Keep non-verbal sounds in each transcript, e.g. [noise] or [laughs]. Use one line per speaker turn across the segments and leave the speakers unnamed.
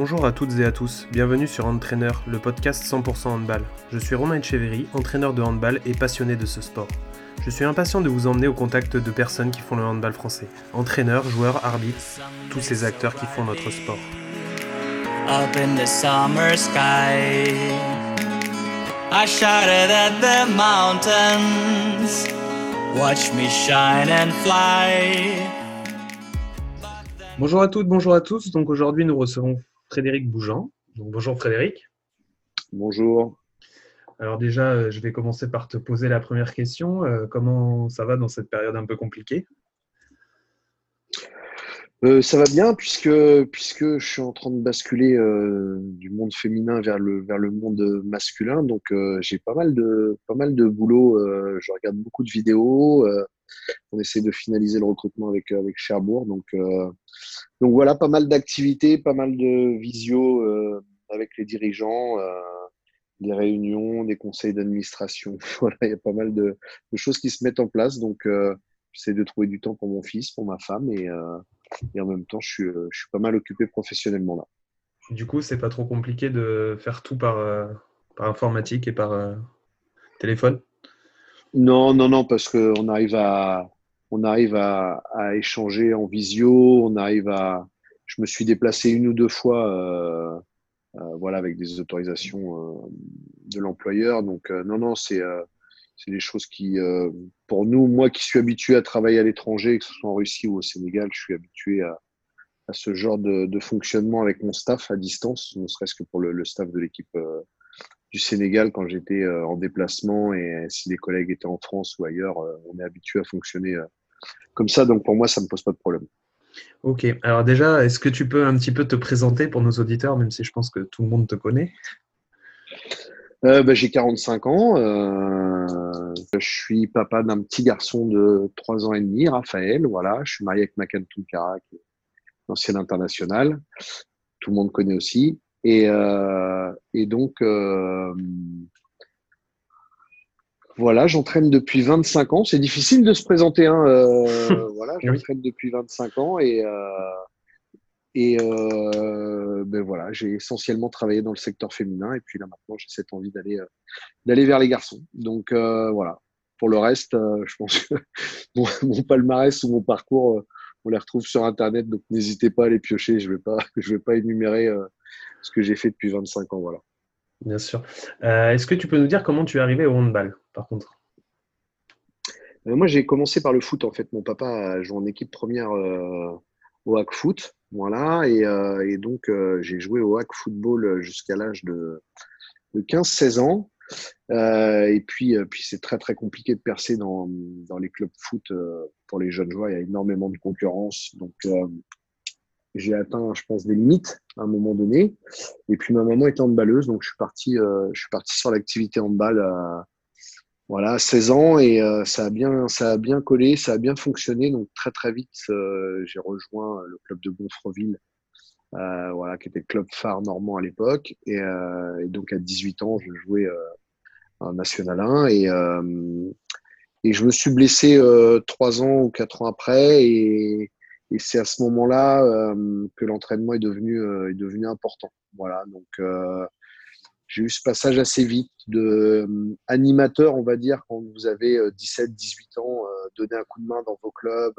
Bonjour à toutes et à tous, bienvenue sur Entraîneur, le podcast 100% handball. Je suis Romain Echeverry, entraîneur de handball et passionné de ce sport. Je suis impatient de vous emmener au contact de personnes qui font le handball français. Entraîneurs, joueurs, arbitres, tous ces acteurs qui font notre sport. Up in the summer sky, I shouted at the mountains, watch me shine and fly. Bonjour à toutes, bonjour à tous. Donc aujourd'hui, nous recevons Frédéric Bougeant. Donc, bonjour Frédéric.
Bonjour.
Alors déjà, euh, je vais commencer par te poser la première question. Euh, comment ça va dans cette période un peu compliquée?
Euh, ça va bien puisque, puisque je suis en train de basculer du monde féminin vers le, vers le monde masculin. Donc j'ai pas mal de, pas mal de boulot. je regarde beaucoup de vidéos on essaie de finaliser le recrutement avec, avec Cherbourg. Donc, euh, donc voilà, pas mal d'activités, pas mal de visio euh, avec les dirigeants, euh, des réunions, des conseils d'administration. [laughs] voilà, il y a pas mal de, choses qui se mettent en place. Donc, j'essaie de trouver du temps pour mon fils, pour ma femme et, en même temps, je suis, je suis pas mal occupé professionnellement là.
Du coup, c'est pas trop compliqué de faire tout par, par informatique et par téléphone?
Non, non, non, parce qu'on arrive à, on arrive à, échanger en visio, on arrive à. Je me suis déplacé une ou deux fois, euh, euh, voilà, avec des autorisations euh, de l'employeur. Donc non, non, c'est c'est des choses qui, pour nous, moi qui suis habitué à travailler à l'étranger, que ce soit en Russie ou au Sénégal, je suis habitué à, à ce genre de, de, fonctionnement avec mon staff à distance, ne serait-ce que pour le, le staff de l'équipe du Sénégal quand j'étais euh, en déplacement et si les collègues étaient en France ou ailleurs, euh, on est habitué à fonctionner euh, comme ça. Donc pour moi, ça ne me pose pas de problème.
Ok, alors déjà, est-ce que tu peux un petit peu te présenter pour nos auditeurs, même si je pense que tout le monde te connaît?
Bah, J'ai 45 ans, je suis papa d'un petit garçon de 3 ans et demi, Raphaël, voilà, je suis marié avec Makan Tunkara, qui est l'ancienne internationale, tout le monde connaît aussi. Et, euh, et donc, euh, voilà, j'entraîne depuis 25 ans. C'est difficile de se présenter. Hein, euh, [laughs] voilà, j'entraîne depuis 25 ans et, et ben voilà, j'ai essentiellement travaillé dans le secteur féminin et puis là maintenant j'ai cette envie d'aller d'aller vers les garçons. Donc voilà. Pour le reste, je pense que [laughs] mon, mon, palmarès ou mon parcours, on les retrouve sur internet. Donc n'hésitez pas à les piocher. Je vais pas [laughs] je vais pas énumérer ce que j'ai fait depuis 25 ans. Voilà.
Bien sûr. Euh, est-ce que tu peux nous dire comment tu es arrivé au handball, par contre?
Euh, Moi, j'ai commencé par le foot. En fait, mon papa a joué en équipe première euh, au hack foot. Voilà. Et, donc, j'ai joué au hack football jusqu'à l'âge de, 15-16 ans. et puis, puis c'est très très compliqué de percer dans, dans les clubs foot pour les jeunes joueurs. Il y a énormément de concurrence. Donc, j'ai atteint, je pense, des limites à un moment donné. Et puis ma maman était handballeuse, donc je suis parti, euh, je suis parti sur l'activité handball à, voilà, 16 ans et euh, ça a bien, ça a bien collé, ça a bien fonctionné. Donc très très vite, euh, j'ai rejoint le club de Gonfreville, voilà, qui était le club phare normand à l'époque. Et, et, donc à 18 ans, je jouais en National 1 et et je me suis blessé trois ans ou quatre ans après et et c'est à ce moment-là euh, que l'entraînement est devenu euh, est devenu important. Voilà, donc euh, j'ai eu ce passage assez vite de animateur, on va dire, quand vous avez 17, 18 ans, donner un coup de main dans vos clubs,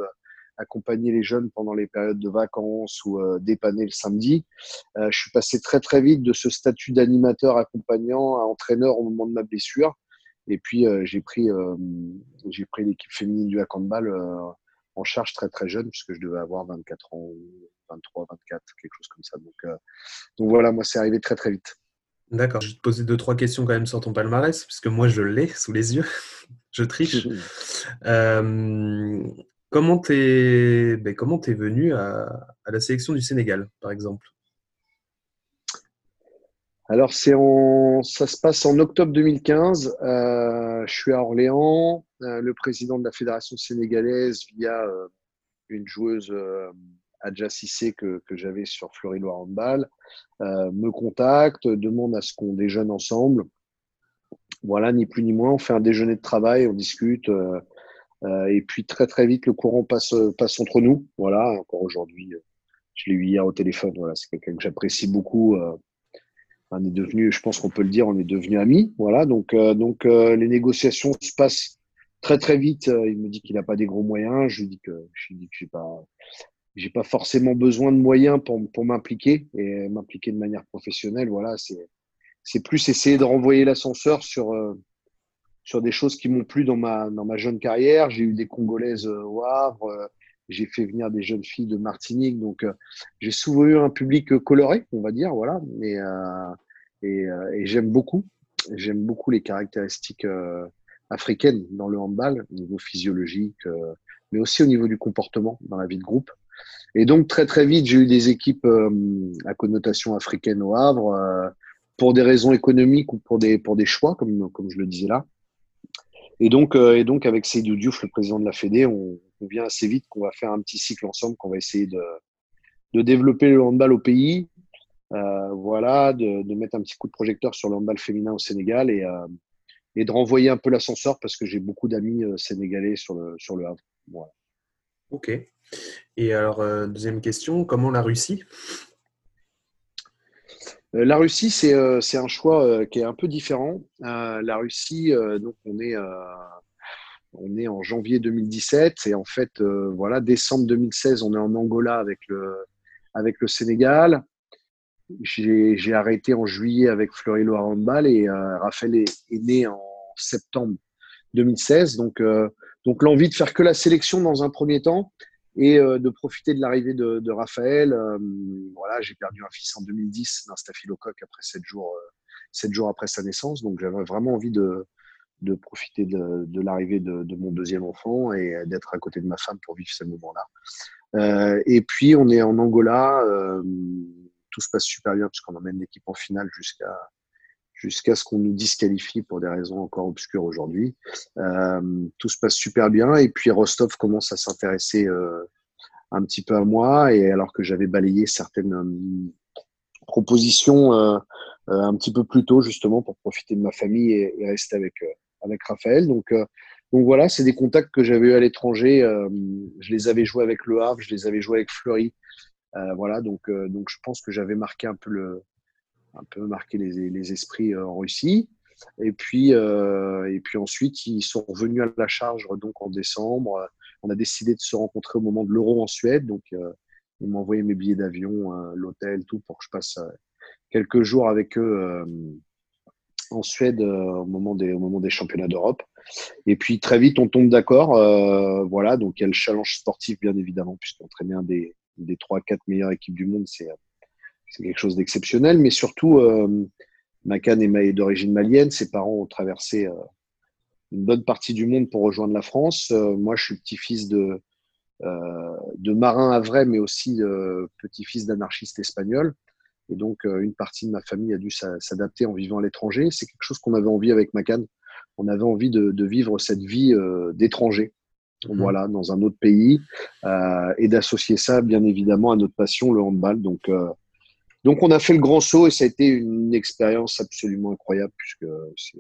accompagner les jeunes pendant les périodes de vacances ou dépanner le samedi. je suis passé très très vite de ce statut d'animateur accompagnant à entraîneur au moment de ma blessure. Et puis j'ai pris j'ai pris l'équipe féminine du handball en charge très très jeune, puisque je devais avoir 24 ans, 23, 24, quelque chose comme ça. Donc, euh, donc voilà, moi, c'est arrivé très très vite.
D'accord. Je vais te poser deux, trois questions quand même sur ton palmarès, puisque moi, je l'ai [laughs] sous les yeux. je triche. [laughs] euh, comment t'es ben, comment es venu à, à la sélection du Sénégal, par exemple?
Alors, c'est en, ça se passe en octobre 2015. Euh, je suis à Orléans. Euh, le président de la fédération sénégalaise, via euh, une joueuse euh, Adja Sissé que, que j'avais sur Fleury-Loire Handball, me contacte, demande à ce qu'on déjeune ensemble. Voilà, ni plus ni moins. On fait un déjeuner de travail, on discute. et puis très très vite, le courant passe, passe entre nous. Voilà, encore aujourd'hui je l'ai eu hier au téléphone. Voilà, c'est quelqu'un que j'apprécie beaucoup. on est devenu, je pense qu'on peut le dire, on est devenu amis. Voilà, donc, donc les négociations se passent très très vite. il me dit qu'il n'a pas des gros moyens. Je lui dis que je lui dis que j'ai pas j'ai pas forcément besoin de moyens pour, pour m'impliquer et m'impliquer de manière professionnelle. Voilà, c'est c'est plus essayer de renvoyer l'ascenseur sur sur des choses qui m'ont plu dans ma dans ma jeune carrière. J'ai eu des Congolaises au Havre, j'ai fait venir des jeunes filles de Martinique, donc j'ai souvent eu un public coloré, on va dire, voilà. Et et, et j'aime beaucoup, j'aime beaucoup les caractéristiques africaines dans le handball, au niveau physiologique, mais aussi au niveau du comportement dans la vie de groupe. Et donc, très, très vite, j'ai eu des équipes euh, à connotation africaine au Havre, euh, pour des raisons économiques ou pour des, pour des choix, comme, comme je le disais là. Et donc, euh, et donc avec Seydou Diouf, le président de la Fédé, on, on vient assez vite qu'on va faire un petit cycle ensemble, qu'on va essayer de, de développer le handball au pays, euh, voilà, de, de, mettre un petit coup de projecteur sur le handball féminin au Sénégal et, euh, et de renvoyer un peu l'ascenseur parce que j'ai beaucoup d'amis sénégalais sur le, sur le Havre. Voilà.
Ok. Et alors, euh, deuxième question, comment la Russie?
Euh, La Russie, c'est euh, un choix qui est un peu différent. la Russie, donc on est, on est en janvier 2017 et en fait, voilà, décembre 2016, on est en Angola avec le, avec le Sénégal. J'ai arrêté en juillet avec Fleury Loire Handball et Raphaël est, est, né en septembre 2016. Donc, donc l'envie de faire que la sélection dans un premier temps et euh, de profiter de l'arrivée de, Raphaël. Euh, voilà, j'ai perdu un fils en 2010 d'un staphylocoque après 7 jours, 7 euh, jours après sa naissance. Donc j'avais vraiment envie de, de profiter de, de l'arrivée de, de, mon deuxième enfant et d'être à côté de ma femme pour vivre ce moment-là. Euh, et puis on est en Angola, euh, tout se passe super bien puisqu'on emmène l'équipe en finale jusqu'à jusqu'à ce qu'on nous disqualifie pour des raisons encore obscures aujourd'hui. Euh, tout se passe super bien et puis Rostov commence à s'intéresser euh, un petit peu à moi et alors que j'avais balayé certaines euh, propositions euh, euh, un petit peu plus tôt justement pour profiter de ma famille et, et rester avec avec Raphaël. Donc donc voilà, c'est des contacts que j'avais eu à l'étranger. je les avais joués avec Le Havre, je les avais joués avec Fleury. voilà, donc donc je pense que j'avais marqué un peu le un peu marqué les, les esprits euh, en Russie. Et puis, euh, et puis ensuite, ils sont revenus à la charge donc en décembre. On a décidé de se rencontrer au moment de l'euro en Suède. Donc, euh, ils m'ont envoyé mes billets d'avion, l'hôtel, tout, pour que je passe quelques jours avec eux en Suède au, moment des, au moment des championnats d'Europe. Et puis très vite, on tombe d'accord. Euh, voilà, donc il y a le challenge sportif, bien évidemment, puisqu'entraîner un des, des 3-4 meilleures équipes du monde, c'est c'est quelque chose d'exceptionnel. Mais surtout, euh, Macan est d'origine malienne. Ses parents ont traversé euh, une bonne partie du monde pour rejoindre la France. Euh, moi, je suis petit-fils de, euh, de marin à vrai, mais aussi petit-fils d'anarchiste espagnol. Et donc, une partie de ma famille a dû s'adapter en vivant à l'étranger. C'est quelque chose qu'on avait envie avec Macan. On avait envie de, de vivre cette vie d'étranger. Mmh. Voilà, dans un autre pays, et d'associer ça, bien évidemment, à notre passion, le handball. Donc, donc on a fait le grand saut et ça a été une expérience absolument incroyable puisque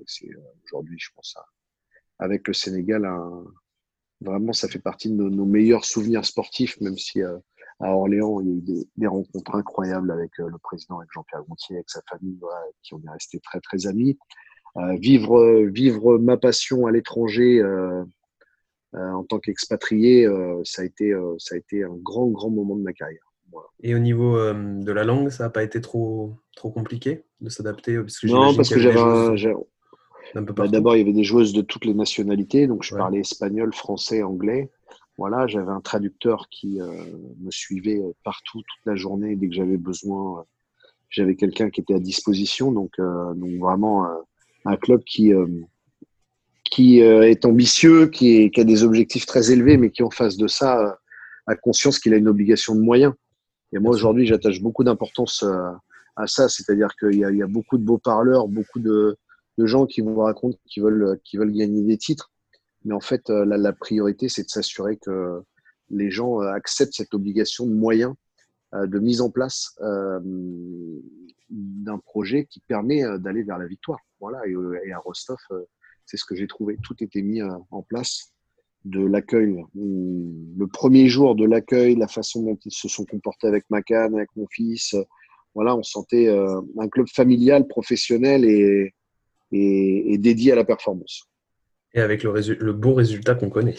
c'est euh, aujourd'hui, je pense, avec le Sénégal, vraiment ça fait partie de nos, meilleurs souvenirs sportifs, même si euh, à Orléans il y a eu des, rencontres incroyables avec euh, le président, avec Jean-Pierre Gontier, avec sa famille, qui on est resté très très amis. vivre vivre ma passion à l'étranger. en tant qu'expatrié, ça a ça a été un grand grand moment de ma carrière.
Et au niveau euh, de la langue, ça n'a pas été trop, trop compliqué de s'adapter
Non, parce que j'avais un. Bah, d'abord, il y avait des joueuses de toutes les nationalités, donc je parlais espagnol, français, anglais. Voilà, j'avais un traducteur qui euh, me suivait euh, partout, toute la journée. Dès que j'avais besoin, j'avais quelqu'un qui était à disposition. Donc, donc vraiment, un club qui, qui est ambitieux, qui, qui, a des objectifs très élevés, mais qui, en face de ça, a conscience qu'il a une obligation de moyens. Et moi, aujourd'hui, j'attache beaucoup d'importance euh, à ça, c'est-à-dire qu'il y, y, a beaucoup de beaux parleurs, beaucoup de, de, gens qui vous racontent qu'ils veulent, qui veulent gagner des titres. Mais en fait, euh, la, la priorité, c'est de s'assurer que les gens euh, acceptent cette obligation de moyens, de mise en place euh, d'un projet qui permet d'aller vers la victoire. Voilà. Et, et à Rostov, c'est ce que j'ai trouvé. Tout était mis en place de l'accueil. Le premier jour de l'accueil, la façon dont ils se sont comportés avec Macan, avec mon fils, voilà, on sentait euh, un club familial, professionnel et, et, dédié à la performance.
Et avec le, le beau résultat qu'on connaît.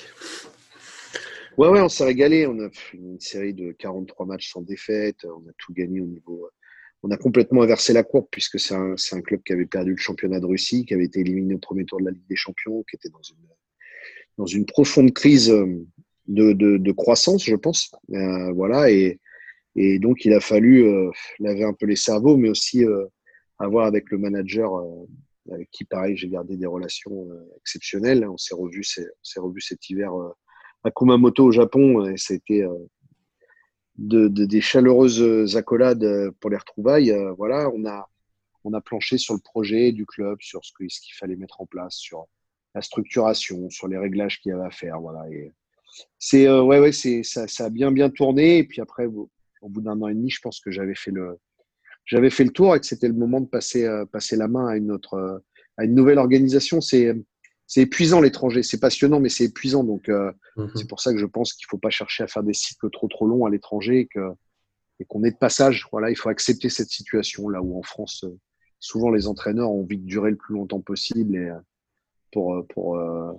Ouais, ouais, on s'est régalé. On a fait une série de 43 matchs sans défaite. On a tout gagné au niveau. On a complètement inversé la courbe puisque c'est un, un, club qui avait perdu le championnat de Russie, qui avait été éliminé au premier tour de la Ligue des Champions, qui était dans une, dans une profonde crise euh, de, croissance, je pense. Euh, voilà, et, donc il a fallu euh, laver un peu les cerveaux, mais aussi avoir avec le manager avec qui, pareil, j'ai gardé des relations exceptionnelles. On s'est revu, s'est revu cet hiver à Kumamoto au Japon, et ça a été de, de, des chaleureuses accolades pour les retrouvailles. voilà, on a, planché sur le projet du club, sur ce qu'il ce qu'il fallait mettre en place, sur la structuration, sur les réglages qu'il y avait à faire. Voilà. Et c'est euh, ouais, ouais, c'est ça, ça, a bien bien tourné. Et puis après, au, bout d'un an et demi, je pense que j'avais fait le j'avais fait le tour et que c'était le moment de passer euh, passer la main à une autre euh, à une nouvelle organisation. C'est c'est épuisant l'étranger, c'est passionnant, mais c'est épuisant. Donc mm-hmm. c'est pour ça que je pense qu'il faut pas chercher à faire des cycles trop trop longs à l'étranger et que et qu'on est de passage. Voilà, il faut accepter cette situation là où en France, souvent les entraîneurs ont envie de durer le plus longtemps possible et pour, euh, euh,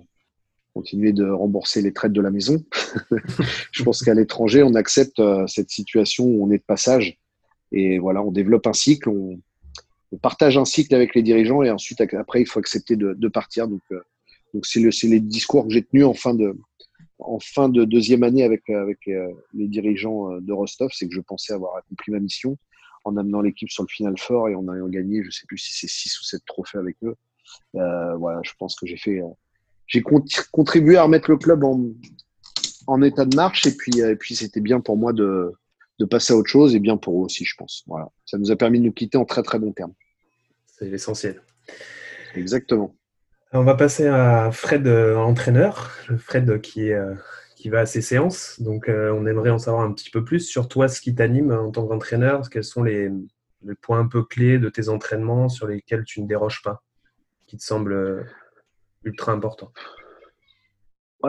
continuer de rembourser les traites de la maison. [laughs] je pense qu'à l'étranger, on accepte euh, cette situation où on est de passage et voilà, on développe un cycle, on, partage un cycle avec les dirigeants et ensuite après il faut accepter de, partir. Donc c'est le les discours que j'ai tenus en fin de deuxième année avec les dirigeants de Rostov, c'est que je pensais avoir accompli ma mission en amenant l'équipe sur le Final Four et en ayant gagné, je sais plus si c'est six ou sept trophées avec eux. Euh, voilà, je pense que j'ai fait, euh, j'ai contribué à remettre le club en, en état de marche et puis, et puis c'était bien pour moi de, de passer à autre chose et bien pour eux aussi, je pense. Voilà, ça nous a permis de nous quitter en très très bon terme.
C'est l'essentiel.
Exactement.
On va passer à Fred, euh, entraîneur. Fred qui, qui va à ses séances. Donc, on aimerait en savoir un petit peu plus sur toi, ce qui t'anime en tant qu'entraîneur. Quels sont les, les, points un peu clés de tes entraînements sur lesquels tu ne déroges pas? Qui te semble euh, ultra important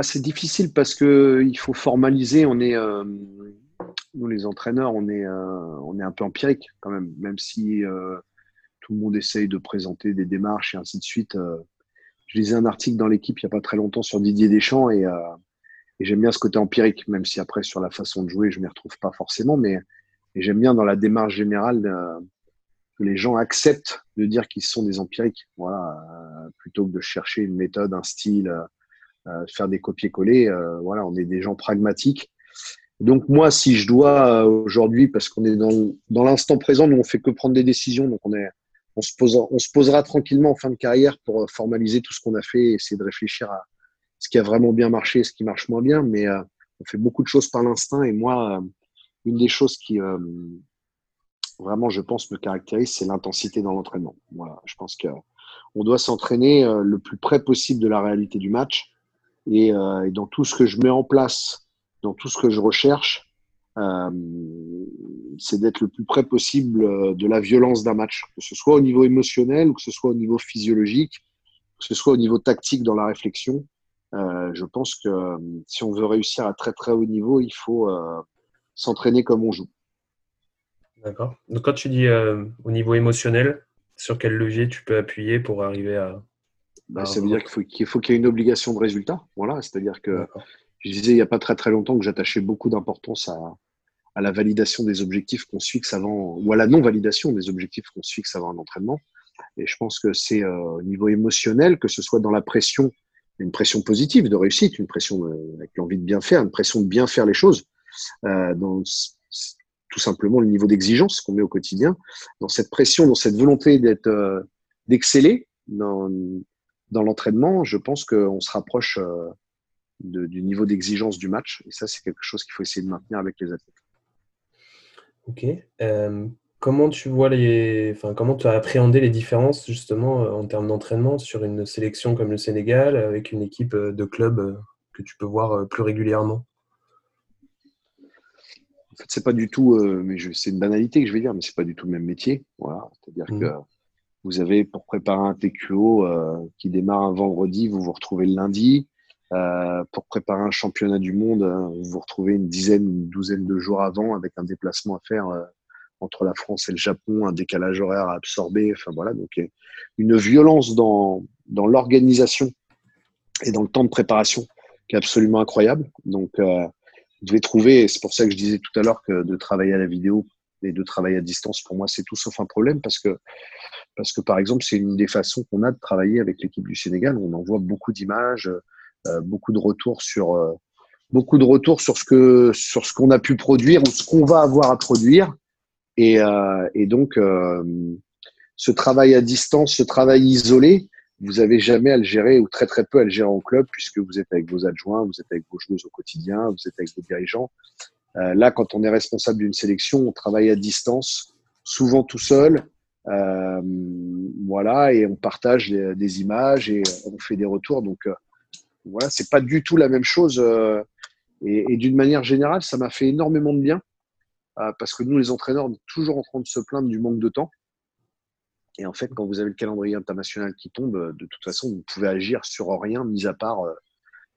C'est difficile parce qu'il faut formaliser. On est, euh, nous les entraîneurs, on est, euh, on est un peu empirique quand même, même si tout le monde essaye de présenter des démarches et ainsi de suite. je lisais un article dans l'équipe il n'y a pas très longtemps sur Didier Deschamps et, et j'aime bien ce côté empirique, même si après sur la façon de jouer, je ne m'y retrouve pas forcément, mais j'aime bien dans la démarche générale que les gens acceptent de dire qu'ils sont des empiriques, voilà, euh, plutôt que de chercher une méthode, un style, euh, euh faire des copier-coller. Euh, voilà, on est des gens pragmatiques. Donc moi, si je dois aujourd'hui, parce qu'on est dans, dans l'instant présent, nous on fait que prendre des décisions, donc on est, on se posera, on se posera tranquillement en fin de carrière pour formaliser tout ce qu'on a fait, et essayer de réfléchir à ce qui a vraiment bien marché, ce qui marche moins bien, mais on fait beaucoup de choses par l'instinct. Et moi, une des choses qui vraiment, je pense, me caractérise, c'est l'intensité dans l'entraînement. Je pense qu'on doit s'entraîner euh, le plus près possible de la réalité du match. Euh, et, dans tout ce que je mets en place, dans tout ce que je recherche, euh, c'est d'être le plus près possible de la violence d'un match, que ce soit au niveau émotionnel ou que ce soit au niveau physiologique, que ce soit au niveau tactique dans la réflexion. je pense que si on veut réussir à très très haut niveau, il faut s'entraîner comme on joue.
D'accord. Donc quand tu dis euh, au niveau émotionnel, sur quel levier tu peux appuyer pour arriver à...
Bah, ça veut dire qu'il faut qu'il y ait une obligation de résultat. Voilà, c'est-à-dire que je disais il n'y a pas très très longtemps que j'attachais beaucoup d'importance à, à, la validation des objectifs qu'on se fixe avant, ou à la non-validation des objectifs qu'on se fixe avant un entraînement. Et je pense que c'est euh, au niveau émotionnel, que ce soit dans la pression, une pression positive de réussite, une pression avec l'envie de bien faire, une pression de bien faire les choses. Euh, dans, tout simplement le niveau d'exigence qu'on met au quotidien, dans cette pression, dans cette volonté d'être, euh, d'exceller dans, dans l'entraînement, je pense qu'on se rapproche euh, du niveau d'exigence du match. Et ça, c'est quelque chose qu'il faut essayer de maintenir avec les athlètes.
Ok. Euh, comment tu vois les, enfin, comment tu as appréhendé les différences justement en termes d'entraînement sur une sélection comme le Sénégal avec une équipe de club que tu peux voir plus régulièrement?
En fait, c'est pas du tout, euh, mais c'est une banalité que je vais dire, mais c'est pas du tout le même métier. Voilà, c'est-à-dire mmh. que vous avez pour préparer un TQO euh, qui démarre un vendredi, vous vous retrouvez le lundi. pour préparer un championnat du monde, vous vous retrouvez une dizaine, une douzaine de jours avant avec un déplacement à faire entre la France et le Japon, un décalage horaire à absorber. Enfin voilà, donc une violence dans, dans l'organisation et dans le temps de préparation qui est absolument incroyable. Donc, euh, vous devez trouver, c'est pour ça que je disais tout à l'heure que de travailler à la vidéo et de travailler à distance, pour moi, c'est tout sauf un problème parce que, parce que par exemple, c'est une des façons qu'on a de travailler avec l'équipe du Sénégal. On envoie beaucoup d'images, euh, beaucoup de retours sur, euh, beaucoup de retours sur ce que, sur ce qu'on a pu produire ou ce qu'on va avoir à produire. Et, euh, et donc, euh, ce travail à distance, ce travail isolé, vous avez jamais à le gérer ou très très peu à le gérer en club puisque vous êtes avec vos adjoints, vous êtes avec vos joueuses au quotidien, vous êtes avec vos dirigeants. Euh, là, quand on est responsable d'une sélection, on travaille à distance, souvent tout seul, euh, voilà, et on partage des, images et on fait des retours. Donc euh, voilà, c'est pas du tout la même chose. Euh, et, et d'une manière générale, ça m'a fait énormément de bien parce que nous, les entraîneurs, on est toujours en train de se plaindre du manque de temps. Et en fait, quand vous avez le calendrier international qui tombe, euh, de toute façon, vous pouvez agir sur rien, mis à part euh,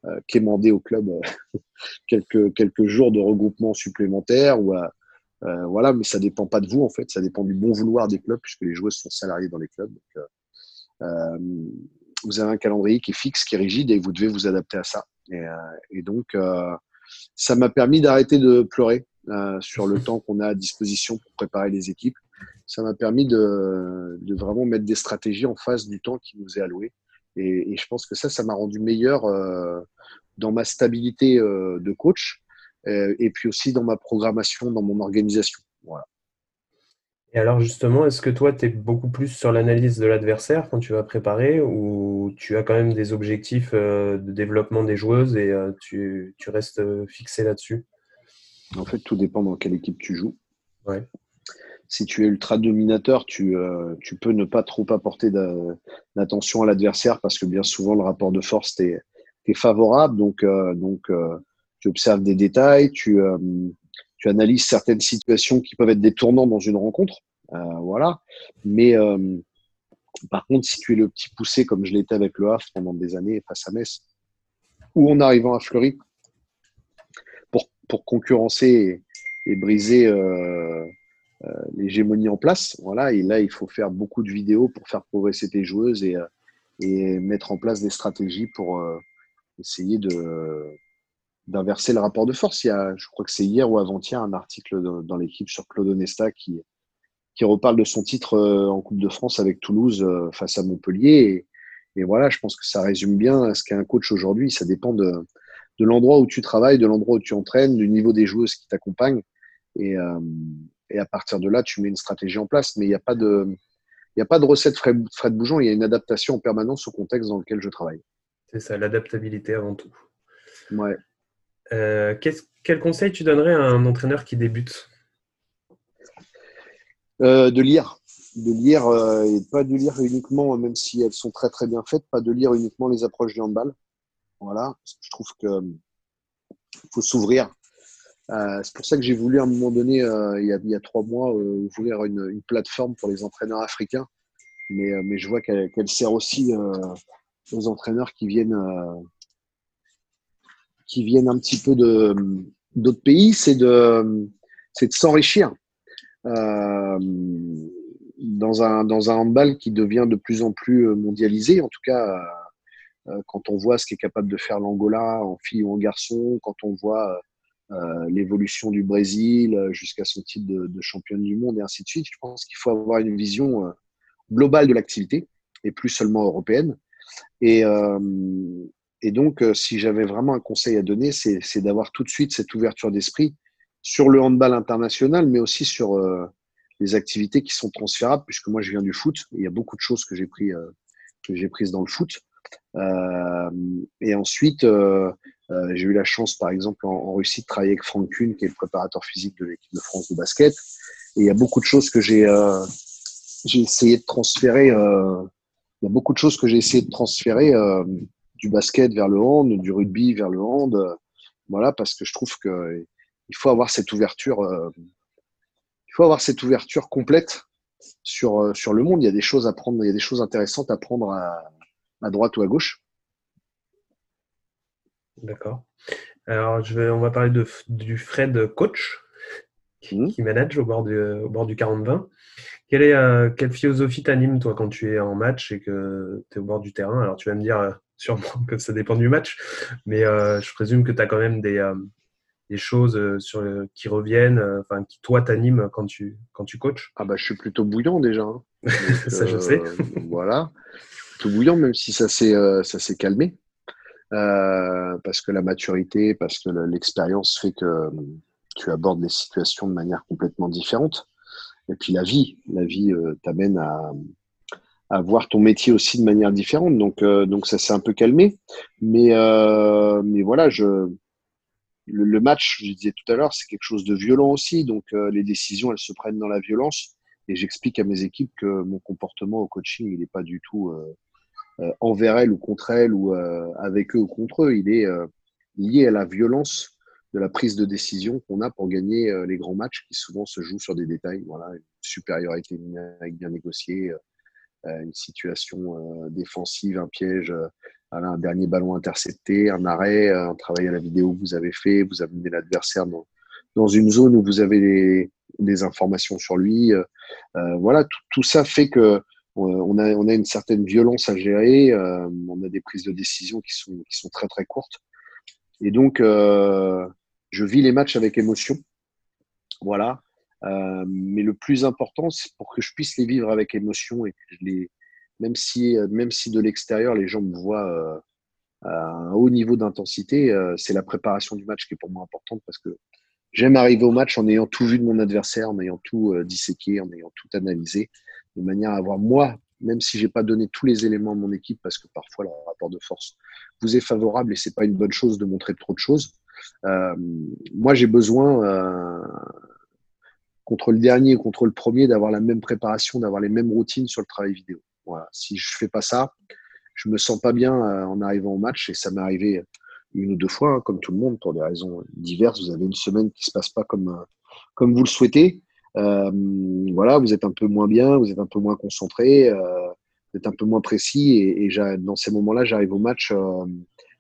euh quémander au club [laughs] quelques, quelques jours de regroupement supplémentaire. Ou, euh, voilà, mais ça dépend pas de vous, en fait. Ça dépend du bon vouloir des clubs, puisque les joueurs sont salariés dans les clubs. Donc, euh, vous avez un calendrier qui est fixe, qui est rigide, et vous devez vous adapter à ça. Et, et donc, ça m'a permis d'arrêter de pleurer sur le [laughs] temps qu'on a à disposition pour préparer les équipes ça m'a permis de, de, vraiment mettre des stratégies en face du temps qui nous est alloué. Et, et je pense que ça, ça m'a rendu meilleur euh, dans ma stabilité euh, de coach euh, et puis aussi dans ma programmation, dans mon organisation. Voilà.
Et alors justement, est-ce que toi, tu es beaucoup plus sur l'analyse de l'adversaire quand tu vas préparer ou tu as quand même des objectifs de développement des joueuses et tu, tu, restes fixé là-dessus?
En fait, tout dépend dans quelle équipe tu joues.
Ouais
si tu es ultra dominateur, tu, euh, tu peux ne pas trop apporter d'attention à l'adversaire parce que bien souvent le rapport de force est, favorable. Donc, euh, donc euh, tu observes des détails, tu, euh, tu analyses certaines situations qui peuvent être des tournants dans une rencontre. Euh, voilà. Mais euh, par contre, si tu es le petit poussé comme je l'étais avec le Havre pendant des années face à Metz, ou en arrivant à Fleury, pour, pour concurrencer et, et briser l'hégémonie en place. Voilà, et là, il faut faire beaucoup de vidéos pour faire progresser tes joueuses et, euh, et mettre en place des stratégies pour euh, essayer de d'inverser le rapport de force. Il y a, je crois que c'est hier ou avant-hier, un article dans l'équipe sur Claude Onesta qui, qui reparle de son titre en Coupe de France avec Toulouse face à Montpellier. Et, et, voilà, je pense que ça résume bien ce qu'est un coach aujourd'hui. Ça dépend de, de l'endroit où tu travailles, de l'endroit où tu entraînes, du niveau des joueuses qui t'accompagnent. Et, euh, et à partir de là, tu mets une stratégie en place. Mais il n'y a pas de, il n'y a pas de recette frais, frais de bougeon. Il y a une adaptation en permanence au contexte dans lequel je travaille.
C'est ça, l'adaptabilité avant tout.
Ouais.
Euh, quel conseil tu donnerais à un entraîneur qui débute?
Euh, De lire. De lire euh, et pas de lire uniquement, même si elles sont très très bien faites, pas de lire uniquement les approches du handball. Voilà. Je trouve que faut s'ouvrir euh, c'est pour ça que j'ai voulu à un moment donné, euh, il, y a, il, y a, trois mois, euh, ouvrir une, plateforme pour les entraîneurs africains. Mais, euh, mais je vois qu'elle qu sert aussi aux entraîneurs qui viennent, qui viennent un petit peu d'autres pays. C'est de, de s'enrichir dans un dans un handball qui devient de plus en plus mondialisé. En tout cas, quand on voit ce qu'est capable de faire l'Angola en fille ou en garçon, quand on voit euh, l'évolution du Brésil euh, jusqu'à son titre de, de, championne du monde et ainsi de suite. Je pense qu'il faut avoir une vision euh, globale de l'activité et plus seulement européenne. Et, et donc, si j'avais vraiment un conseil à donner, c'est d'avoir tout de suite cette ouverture d'esprit sur le handball international, mais aussi sur les activités qui sont transférables, puisque moi je viens du foot. il y a beaucoup de choses que j'ai pris, que j'ai prises dans le foot. et ensuite, euh, j'ai eu la chance, par exemple, en, Russie, de travailler avec Franck Kuhn, qui est le préparateur physique de l'équipe de France de basket. Et il y a beaucoup de choses que j'ai euh, essayé de transférer. Euh, il y a beaucoup de choses que j'ai essayé de transférer euh, du basket vers le hand, du rugby vers le hand. Euh, voilà, parce que je trouve que il faut avoir cette ouverture. Il faut avoir cette ouverture complète sur sur le monde. Il y a des choses à prendre. Il y a des choses intéressantes à prendre à, à droite ou à gauche.
D'accord. Alors, je vais, on va parler de, du Fred coach qui, mmh. manage au bord du, au bord du 40-20. Quelle, est, euh, quelle philosophie t'anime, toi, quand tu es en match et que tu es au bord du terrain? Alors, tu vas me dire euh, [laughs] sûrement que ça dépend du match, mais euh, je présume que tu as quand même des, des choses sur, qui reviennent, enfin, qui, toi, t'animent quand tu, quand tu coaches
Ah, bah, je suis plutôt bouillant déjà. Hein. [laughs]
ça, je sais.
voilà. Plutôt bouillant, même si ça s'est calmé. Parce que la maturité, parce que l'expérience fait que tu abordes les situations de manière complètement différente. Et puis la vie, la vie euh, t'amène à, voir ton métier aussi de manière différente. Donc, euh, donc ça s'est un peu calmé. Mais, euh, mais voilà, je, le, le, match, je disais tout à l'heure, c'est quelque chose de violent aussi. Donc les décisions, elles se prennent dans la violence. Et j'explique à mes équipes que mon comportement au coaching, il n'est pas du tout envers elles ou contre elles ou avec eux ou contre eux. Il est lié à la violence de la prise de décision qu'on a pour gagner euh, les grands matchs qui souvent se jouent sur des détails. Voilà, une supériorité bien négociée, euh, euh, une situation défensive, un piège, un dernier ballon intercepté, un arrêt, un travail à la vidéo que vous avez fait, vous amenez l'adversaire dans, dans, une zone où vous avez des, informations sur lui. voilà, tout, tout, ça fait que on a, on a une certaine violence à gérer, on a des prises de décision qui sont, très très courtes. Et donc, je vis les matchs avec émotion. Voilà. Euh, mais le plus important, c'est pour que je puisse les vivre avec émotion et que les, même si, même si de l'extérieur les gens me voient euh, à un haut niveau d'intensité, euh, c'est la préparation du match qui est pour moi importante parce que j'aime arriver au match en ayant tout vu de mon adversaire, en ayant tout disséqué, en ayant tout analysé, de manière à avoir moi, même si j'ai pas donné tous les éléments à mon équipe parce que parfois le rapport de force vous est favorable et c'est pas une bonne chose de montrer trop de choses. Euh, moi, j'ai besoin, euh, contre le dernier ou contre le premier, d'avoir la même préparation, d'avoir les mêmes routines sur le travail vidéo. Si je fais pas ça, je me sens pas bien euh, en arrivant au match et ça m'est arrivé une ou deux fois, hein, comme tout le monde, pour des raisons diverses. Vous avez une semaine qui se passe pas comme, comme vous le souhaitez. Euh, voilà, vous êtes un peu moins bien, vous êtes un peu moins concentré, euh, vous êtes un peu moins précis. Et, dans ces moments-là, j'arrive au match euh,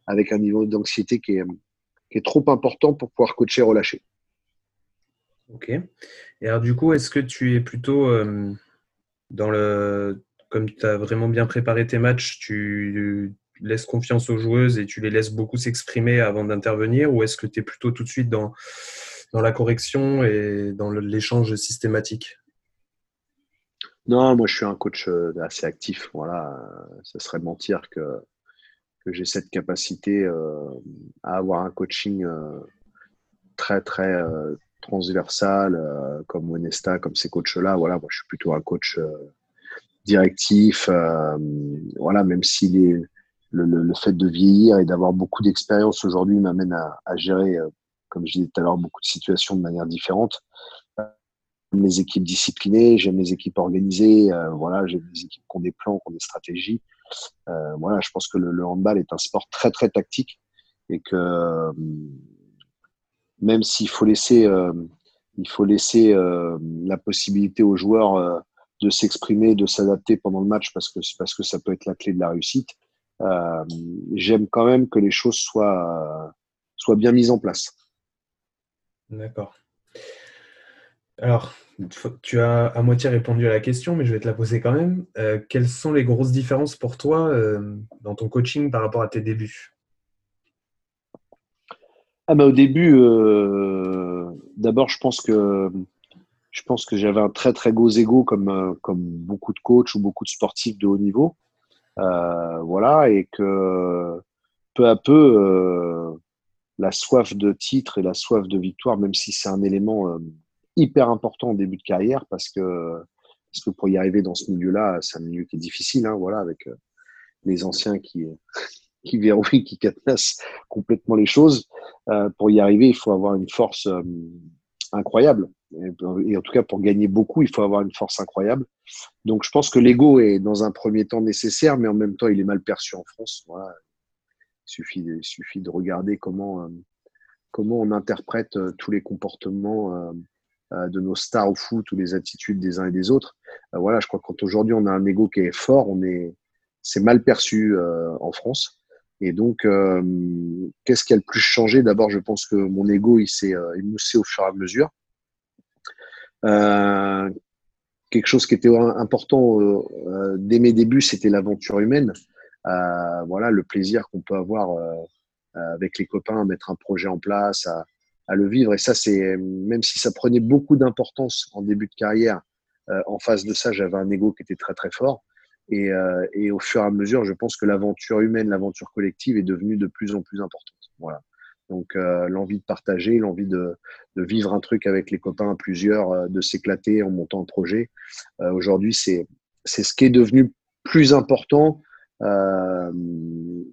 avec un niveau d'anxiété qui est, trop important pour pouvoir coacher relâcher.
Ok. Et alors, du coup, est-ce que tu es plutôt dans le. Comme tu as vraiment bien préparé tes matchs, tu laisses confiance aux joueuses et tu les laisses beaucoup s'exprimer avant d'intervenir Ou est-ce que tu es plutôt tout de suite dans, dans la correction et dans l'échange systématique
Non, moi je suis un coach euh, assez actif. Voilà, ce serait mentir que que j'ai cette capacité euh, à avoir un coaching euh, très très transversal comme Onesta, comme ces coachs-là. Voilà, moi je suis plutôt un coach directif. voilà, même si le, le, fait de vieillir et d'avoir beaucoup d'expérience aujourd'hui m'amène à, gérer, comme je disais tout à l'heure, beaucoup de situations de manière différente. Mes équipes disciplinées, j'aime les équipes organisées. voilà, j'aime les équipes qui ont des plans, qui ont des stratégies. Euh, voilà, je pense que le, handball est un sport très très tactique et que euh, même s'il faut laisser, euh, il faut laisser la possibilité aux joueurs de s'exprimer, de s'adapter pendant le match parce que parce que ça peut être la clé de la réussite. J'aime quand même que les choses soient soient bien mises en place.
D'accord. Alors, tu as à moitié répondu à la question, mais je vais te la poser quand même. Euh, quelles sont les grosses différences pour toi euh, dans ton coaching par rapport à tes débuts?
Ah bah, Au début, euh, d'abord, je pense que j'avais un très très gros ego comme, comme beaucoup de coachs ou beaucoup de sportifs de haut niveau. voilà, et que peu à peu, la soif de titre et la soif de victoire, même si c'est un élément hyper important au début de carrière parce que, parce que pour y arriver dans ce milieu-là, c'est un milieu qui est difficile, hein, voilà, avec euh, les anciens qui, [laughs] qui verrouillent, qui cadenassent complètement les choses. Euh, pour y arriver, il faut avoir une force euh, incroyable. Et, en tout cas, pour gagner beaucoup, il faut avoir une force incroyable. Donc, je pense que l'ego est dans un premier temps nécessaire, mais en même temps, il est mal perçu en France. Voilà. Il suffit il suffit de regarder comment, comment on interprète tous les comportements euh, de nos stars au foot ou les attitudes des uns et des autres. Euh, voilà, je crois que quand aujourd'hui on a un ego qui est fort, on est, c'est mal perçu euh, en France. Et donc, euh, qu'est-ce qui a le plus changé? D'abord, je pense que mon ego, il s'est euh, émoussé au fur et à mesure. Euh, quelque chose qui était important dès mes débuts, c'était l'aventure humaine. Voilà, le plaisir qu'on peut avoir avec les copains, à mettre un projet en place, à, le vivre. Et ça, c'est même si ça prenait beaucoup d'importance en début de carrière, en face de ça, j'avais un ego qui était très très fort. Et, euh, et, au fur et à mesure, je pense que l'aventure humaine, l'aventure collective est devenue de plus en plus importante. Voilà. Donc euh, l'envie de partager, l'envie de, vivre un truc avec les copains à plusieurs, euh, de s'éclater en montant un projet. Euh, aujourd'hui, c'est c'est ce qui est devenu plus important, euh,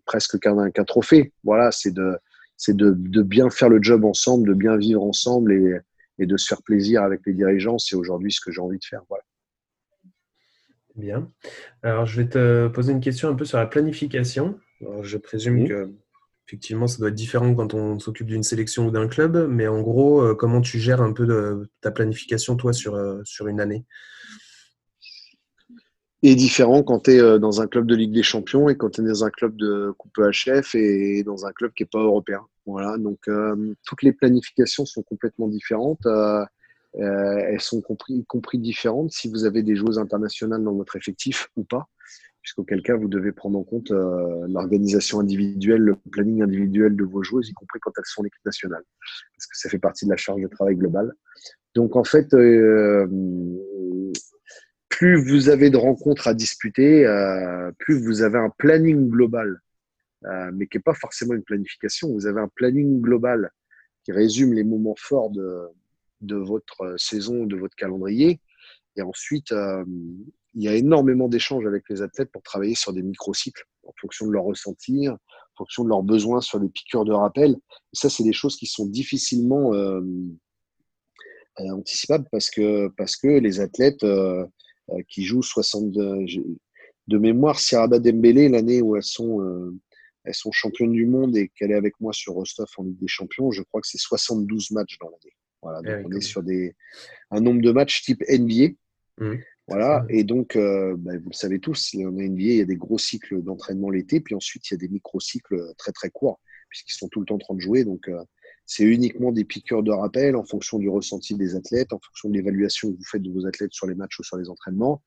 presque qu'un qu'un trophée. Voilà, c'est de c'est de, de, bien faire le job ensemble, de bien vivre ensemble et, et de se faire plaisir avec les dirigeants. C'est aujourd'hui ce que j'ai envie de faire. Voilà.
Bien. Alors, je vais te poser une question un peu sur la planification. je présume que effectivement, ça doit être différent quand on s'occupe d'une sélection ou d'un club, mais en gros, euh, comment tu gères un peu de, ta planification, toi, sur, euh, sur une année?
Et différent quand tu es euh, dans un club de Ligue des Champions et quand tu es dans un club de Coupe HF et dans un club qui n'est pas européen. Voilà, donc toutes les planifications sont complètement différentes. Euh, elles sont compris, compris différentes si vous avez des joueuses internationales dans votre effectif ou pas, puisqu'auquel cas vous devez prendre en compte euh, l'organisation individuelle, le planning individuel de vos joueuses, y compris quand elles sont en équipe nationale, parce que ça fait partie de la charge de travail globale. Donc en fait, euh, plus vous avez de rencontres à disputer, euh, plus vous avez un planning global, euh, mais qui n'est pas forcément une planification. Vous avez un planning global qui résume les moments forts de, votre euh, saison, de votre calendrier. Et ensuite, il y a énormément d'échanges avec les athlètes pour travailler sur des microcycles en fonction de leur ressenti, en fonction de leurs besoins sur les piqûres de rappel. Ça, c'est des choses qui sont difficilement anticipables parce que les athlètes qui jouent 62 de mémoire, Sierra Dembélé, l'année où elles sont, elles sont championnes du monde et qu'elle est avec moi sur Rostov en Ligue des Champions, je crois que c'est 72 matchs dans l'année. Voilà, eh on est sur des, un nombre de matchs type NBA. Mmh. Voilà, et donc, euh, bah, vous le savez tous, en NBA, il y a des gros cycles d'entraînement l'été, puis ensuite, il y a des micro-cycles très très courts, puisqu'ils sont tout le temps en train de jouer. Donc, euh, c'est uniquement des piqûres de rappel en fonction du ressenti des athlètes, en fonction de l'évaluation que vous faites de vos athlètes sur les matchs ou sur les entraînements,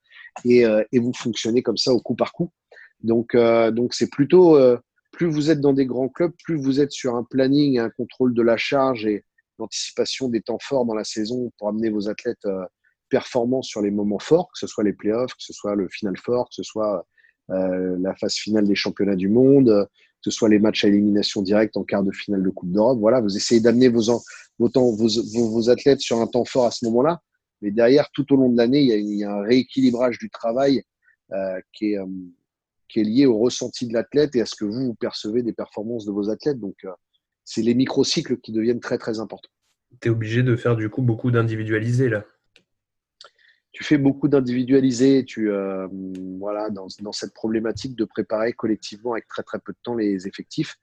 et, euh, vous fonctionnez comme ça au coup par coup. Donc, donc c'est plutôt, plus vous êtes dans des grands clubs, plus vous êtes sur un planning, un contrôle de la charge et, l'anticipation des temps forts dans la saison pour amener vos athlètes euh, performants sur les moments forts, que ce soit les playoffs, que ce soit le final fort, que ce soit euh, la phase finale des championnats du monde, que ce soit les matchs à élimination directe en quart de finale de Coupe d'Europe. Voilà, vous essayez d'amener vos, vos, athlètes sur un temps fort à ce moment-là. Mais derrière, tout au long de l'année, il, y a un rééquilibrage du travail euh, qui, est, euh, qui est lié au ressenti de l'athlète et à ce que vous, percevez des performances de vos athlètes. Donc, euh, c'est les microcycles qui deviennent très très importants.
Tu es obligé de faire du coup beaucoup d'individualisé là.
Tu fais beaucoup d'individualisé, tu euh, voilà dans, dans, cette problématique de préparer collectivement avec très très peu de temps les effectifs,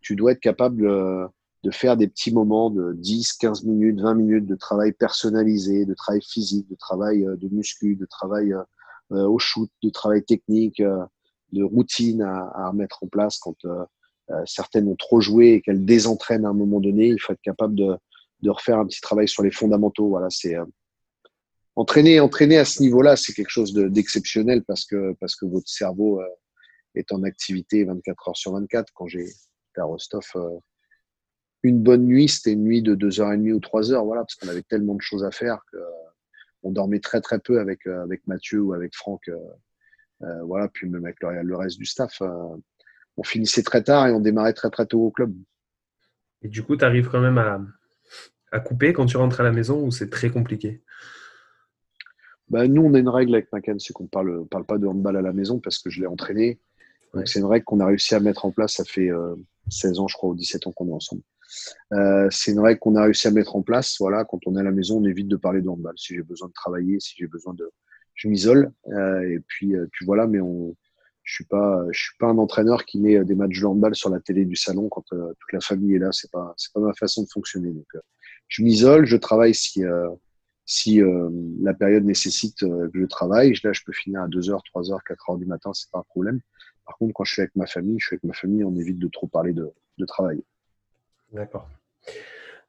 tu dois être capable euh, de faire des petits moments de 10, 15 minutes, 20 minutes de travail personnalisé, de travail physique, de travail euh, de muscu, de travail au shoot, de travail technique, de routine à, à, mettre en place quand euh, certaines ont trop joué et qu'elles désentraînent à un moment donné. Il faut être capable de, de refaire un petit travail sur les fondamentaux. Voilà, c'est euh, entraîner, entraîner à ce niveau-là, c'est quelque chose d'exceptionnel parce que parce que votre cerveau euh, est en activité 24 heures sur 24. Quand j'ai à Rostov, une bonne nuit, c'était une nuit de 2h30 ou 3h, voilà, parce qu'on avait tellement de choses à faire que on dormait très très peu avec avec Mathieu ou avec Franck. Euh, voilà, puis même avec le, reste du staff on finissait très tard et on démarrait très très tôt au club.
Et du coup, tu arrives quand même à, couper quand tu rentres à la maison ou c'est très compliqué?
Bah, Nous, on a une règle avec Macan, c'est qu'on ne parle, parle pas de handball à la maison parce que je l'ai entraîné. C'est une règle qu'on a réussi à mettre en place, ça fait 16 euh, ans, je crois, ou 17 ans qu'on est ensemble. Euh, c'est une règle qu'on a réussi à mettre en place. Voilà, quand on est à la maison, on évite de parler de handball. Si j'ai besoin de travailler, si j'ai besoin de, je m'isole. Euh, et puis, puis voilà, mais on, je suis pas, je suis pas un entraîneur qui met des matchs de handball sur la télé du salon quand euh, toute la famille est là. C'est pas, c'est pas ma façon de fonctionner. Donc, euh, je m'isole, je travaille si, euh, si la période nécessite que je travaille. Là, je peux finir à 2h, 3h, 4h du matin, c'est pas un problème. Par contre, quand je suis avec ma famille, je suis avec ma famille, on évite de trop parler de, travail.
D'accord.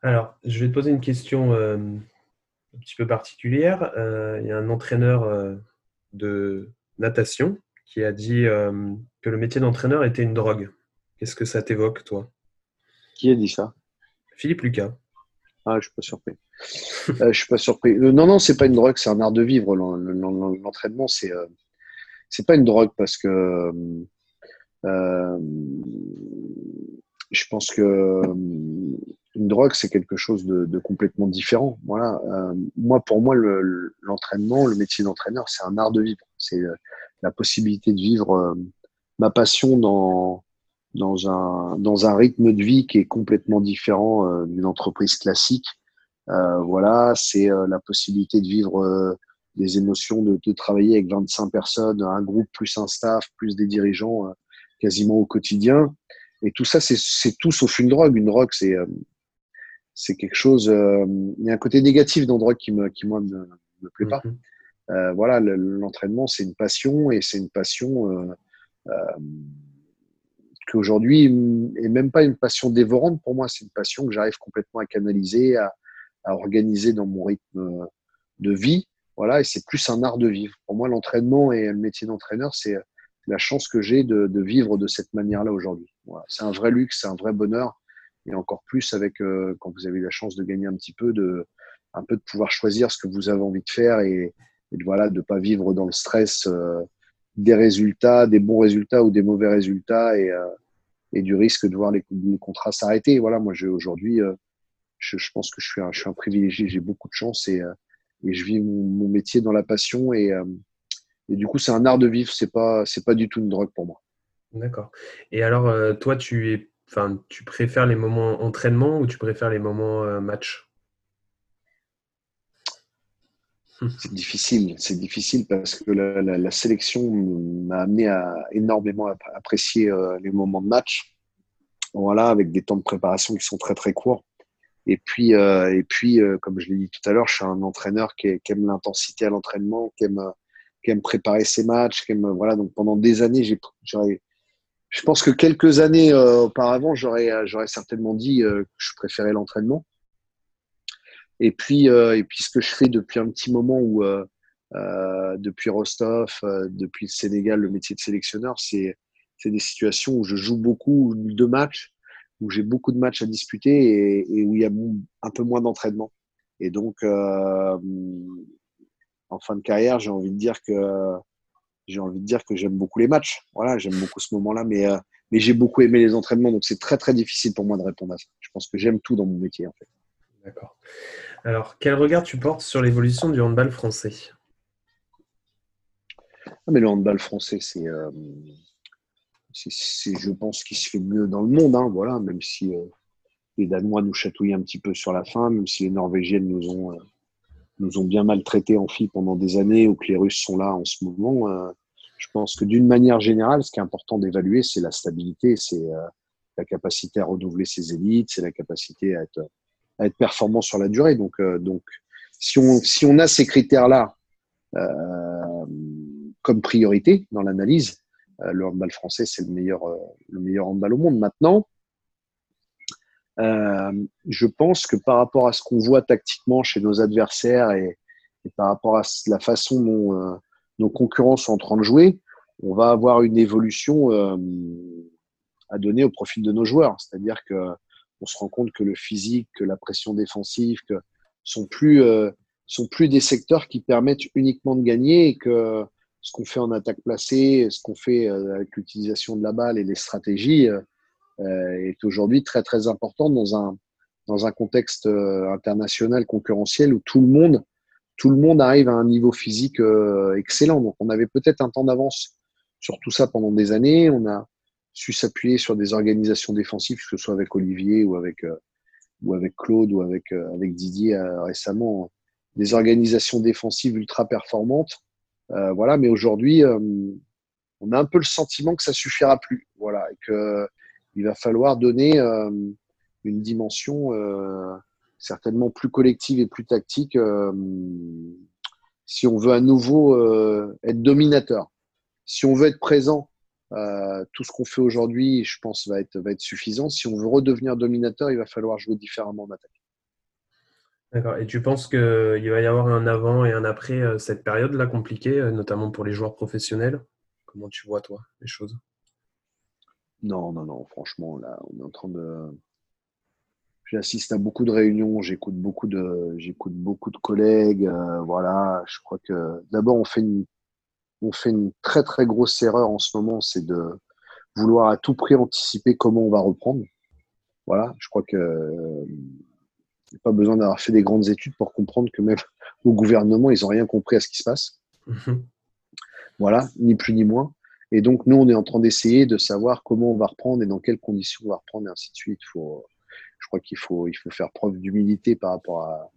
Alors, je vais te poser une question euh, un petit peu particulière. Euh, il y a un entraîneur euh, de natation qui a dit que le métier d'entraîneur était une drogue. Qu'est-ce que ça t'évoque, toi?
Qui a dit ça?
Philippe Lucas.
Ah, je suis pas surpris. Je suis pas surpris. non, non, c'est pas une drogue, c'est un art de vivre. L'entraînement, c'est c'est pas une drogue parce que euh, je pense que euh, une drogue, c'est quelque chose de, complètement différent. Voilà. Euh, moi, pour moi, l'entraînement, le, métier d'entraîneur, c'est un art de vivre. C'est la possibilité de vivre ma passion dans, dans, un, dans un rythme de vie qui est complètement différent d'une entreprise classique. Voilà, c'est la possibilité de vivre des émotions, de, de, travailler avec 25 personnes, un groupe plus un staff, plus des dirigeants quasiment au quotidien. Et tout ça, c'est tout sauf une drogue. Une drogue, c'est euh, c'est quelque chose. Euh, il y a un côté négatif dans drogue qui, me, qui moi, ne me, plaît pas. Mhm. Euh, voilà, l'entraînement, c'est une passion et c'est une passion qu'aujourd'hui est même pas une passion dévorante pour moi. C'est une passion que j'arrive complètement à canaliser, à, à, organiser dans mon rythme de vie. Voilà, et c'est plus un art de vivre. Pour moi, l'entraînement et le métier d'entraîneur, c'est la chance que j'ai de, vivre de cette manière-là aujourd'hui. C'est un vrai luxe, c'est un vrai bonheur. Et encore plus avec euh, quand vous avez la chance de gagner un petit peu, de, un peu de pouvoir choisir ce que vous avez envie de faire et, de voilà, de pas vivre dans le stress euh, des résultats, des bons résultats ou des mauvais résultats et, euh, du risque de voir les, contrats s'arrêter. Voilà, moi, aujourd'hui, je, je, pense que je suis un, je suis un privilégié, j'ai beaucoup de chance et, et je vis mon, mon, métier dans la passion et, et du coup, c'est un art de vivre, c'est pas, c'est pas du tout une drogue pour moi.
D'accord. Et alors, euh, toi, tu es, enfin, tu préfères les moments entraînement ou tu préfères les moments euh, match?
C'est difficile, c'est difficile parce que la, sélection m'a amené à énormément apprécier euh, les moments de match. Voilà, avec des temps de préparation qui sont très très courts. Et puis, et puis, comme je l'ai dit tout à l'heure, je suis un entraîneur qui, aime l'intensité à l'entraînement, qui aime préparer ses matchs, voilà. Donc pendant des années, j'ai, je pense que quelques années euh, auparavant, j'aurais, euh, certainement dit euh, que je préférais l'entraînement. Et puis, et puis ce que je fais depuis un petit moment où, depuis Rostov, depuis le Sénégal, le métier de sélectionneur, c'est, c'est des situations où je joue beaucoup de matchs, où j'ai beaucoup de matchs à disputer et, et où il y a un peu moins d'entraînement. Et donc, en fin de carrière, j'ai envie de dire que j'ai envie de dire que j'aime beaucoup les matchs. Voilà, j'aime beaucoup ce moment-là, mais euh, mais j'ai beaucoup aimé les entraînements, donc c'est très très difficile pour moi de répondre à ça. Je pense que j'aime tout dans mon métier en fait.
D'accord. Alors, quel regard tu portes sur l'évolution du handball français?
Ah, mais le handball français, c'est, euh, c'est, je pense, qu'il se fait mieux dans le monde. Hein, voilà, même si euh, les Danois nous chatouillent un petit peu sur la fin, même si les Norvégiennes nous ont nous ont bien maltraités en filles pendant des années ou que les Russes sont là en ce moment. Euh, je pense que d'une manière générale, ce qui est important d'évaluer, c'est la stabilité, c'est euh, la capacité à renouveler ses élites, c'est la capacité à être, à être performant sur la durée. Donc, euh, donc si, on, si on a ces critères-là comme priorité dans l'analyse, le handball français, c'est le meilleur, le meilleur handball au monde. Maintenant, euh, je pense que par rapport à ce qu'on voit tactiquement chez nos adversaires et, par rapport à la façon dont euh, nos concurrents sont en train de jouer, on va avoir une évolution euh, à donner au profil de nos joueurs. C'est-à-dire que on se rend compte que le physique, que la pression défensive, que sont plus sont plus des secteurs qui permettent uniquement de gagner et que ce qu'on fait en attaque placée, ce qu'on fait avec l'utilisation de la balle et les stratégies, euh, est aujourd'hui très très important dans un dans un contexte euh, international concurrentiel où tout le monde tout le monde arrive à un niveau physique euh, excellent. Donc on avait peut-être un temps d'avance sur tout ça pendant des années. On a su s'appuyer sur des organisations défensives, que ce soit avec Olivier ou avec ou avec Claude ou avec avec Didier récemment, des organisations défensives ultra performantes. Voilà, mais aujourd'hui, on a un peu le sentiment que ça suffira plus. Voilà, que il va falloir donner euh, une dimension euh, certainement plus collective et plus tactique euh, si on veut à nouveau être dominateur. Si on veut être présent tout ce qu'on fait aujourd'hui, je pense, va être, va être suffisant. Si on veut redevenir dominateur, il va falloir jouer différemment en attaque.
D'accord. Et tu penses qu'il va y avoir un avant et un après cette période-là compliquée, notamment pour les joueurs professionnels? Comment tu vois, toi, les choses?
Non, non, non. Franchement, là, on est en train de. J'assiste à beaucoup de réunions, j'écoute beaucoup de, j'écoute beaucoup de collègues. Euh, voilà, je crois que d'abord on fait une, on fait une très très grosse erreur en ce moment, c'est de vouloir à tout prix anticiper comment on va reprendre. Voilà, je crois que euh, a pas besoin d'avoir fait des grandes études pour comprendre que même [laughs] au gouvernement, ils n'ont rien compris à ce qui se passe. Mhm. Voilà, ni plus ni moins. Et donc, nous, on est en train d'essayer de savoir comment on va reprendre et dans quelles conditions on va reprendre, et ainsi de suite. Faut, je crois qu'il faut, il faut faire preuve d'humilité par, rapport à,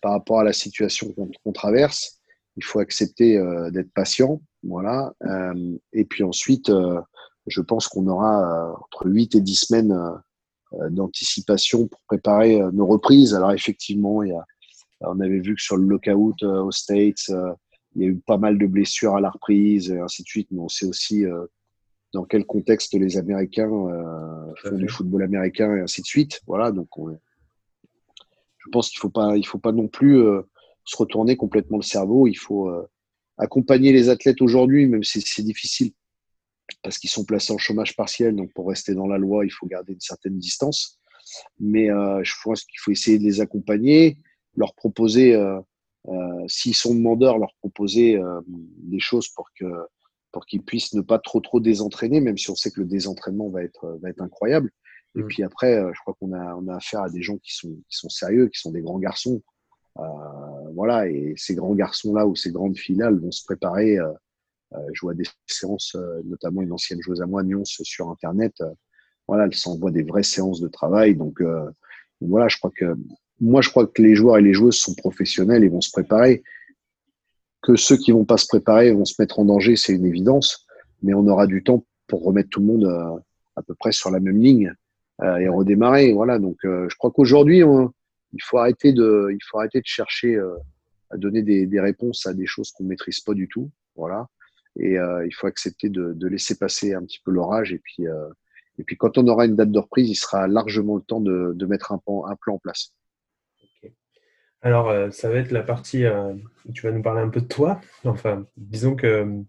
par rapport à la situation qu'on traverse. Il faut accepter euh, d'être patient. Voilà. Euh, et puis ensuite, euh, je pense qu'on aura entre 8 et 10 semaines d'anticipation pour préparer nos reprises. Alors, effectivement, il y a, on avait vu que sur le lockout aux States, il y a eu pas mal de blessures à la reprise, et ainsi de suite, mais on sait aussi euh, dans quel contexte les Américains euh, font du football américain et ainsi de suite. Voilà, donc je pense qu'il ne faut, pas, il faut pas non plus euh, se retourner complètement le cerveau. Il faut accompagner les athlètes aujourd'hui, même si c'est difficile, parce qu'ils sont placés en chômage partiel. Donc pour rester dans la loi, il faut garder une certaine distance. Mais je pense qu'il faut essayer de les accompagner, leur proposer euh, s'ils sont demandeurs, leur proposer euh, des choses pour que pour qu'ils puissent ne pas trop trop désentraîner, même si on sait que le désentraînement va être va être incroyable. Et mm. puis après, euh, je crois qu'on a on a affaire à des gens qui sont qui sont sérieux, qui sont des grands garçons. Euh, voilà, et ces grands garçons-là ou ces grandes elles vont se préparer. Euh, je vois des séances, notamment une ancienne joueuse à moi, Nyons, sur Internet. voilà, elle s'envoie des vraies séances de travail. Donc, voilà, je crois que moi, je crois que les joueurs et les joueuses sont professionnels et vont se préparer. Que ceux qui vont pas se préparer vont se mettre en danger, c'est une évidence. Mais on aura du temps pour remettre tout le monde euh, à peu près sur la même ligne euh, et redémarrer. Voilà. Donc, euh, je crois qu'aujourd'hui, il faut arrêter de, il faut arrêter de chercher à donner des, des, réponses à des choses qu'on maîtrise pas du tout. Voilà. Et il faut accepter de, laisser passer un petit peu l'orage. Et puis, et puis, quand on aura une date de reprise, il sera largement le temps de, mettre un plan, en place.
Alors, euh, ça va être la partie euh, où tu vas nous parler un peu de toi. Enfin, disons que euh,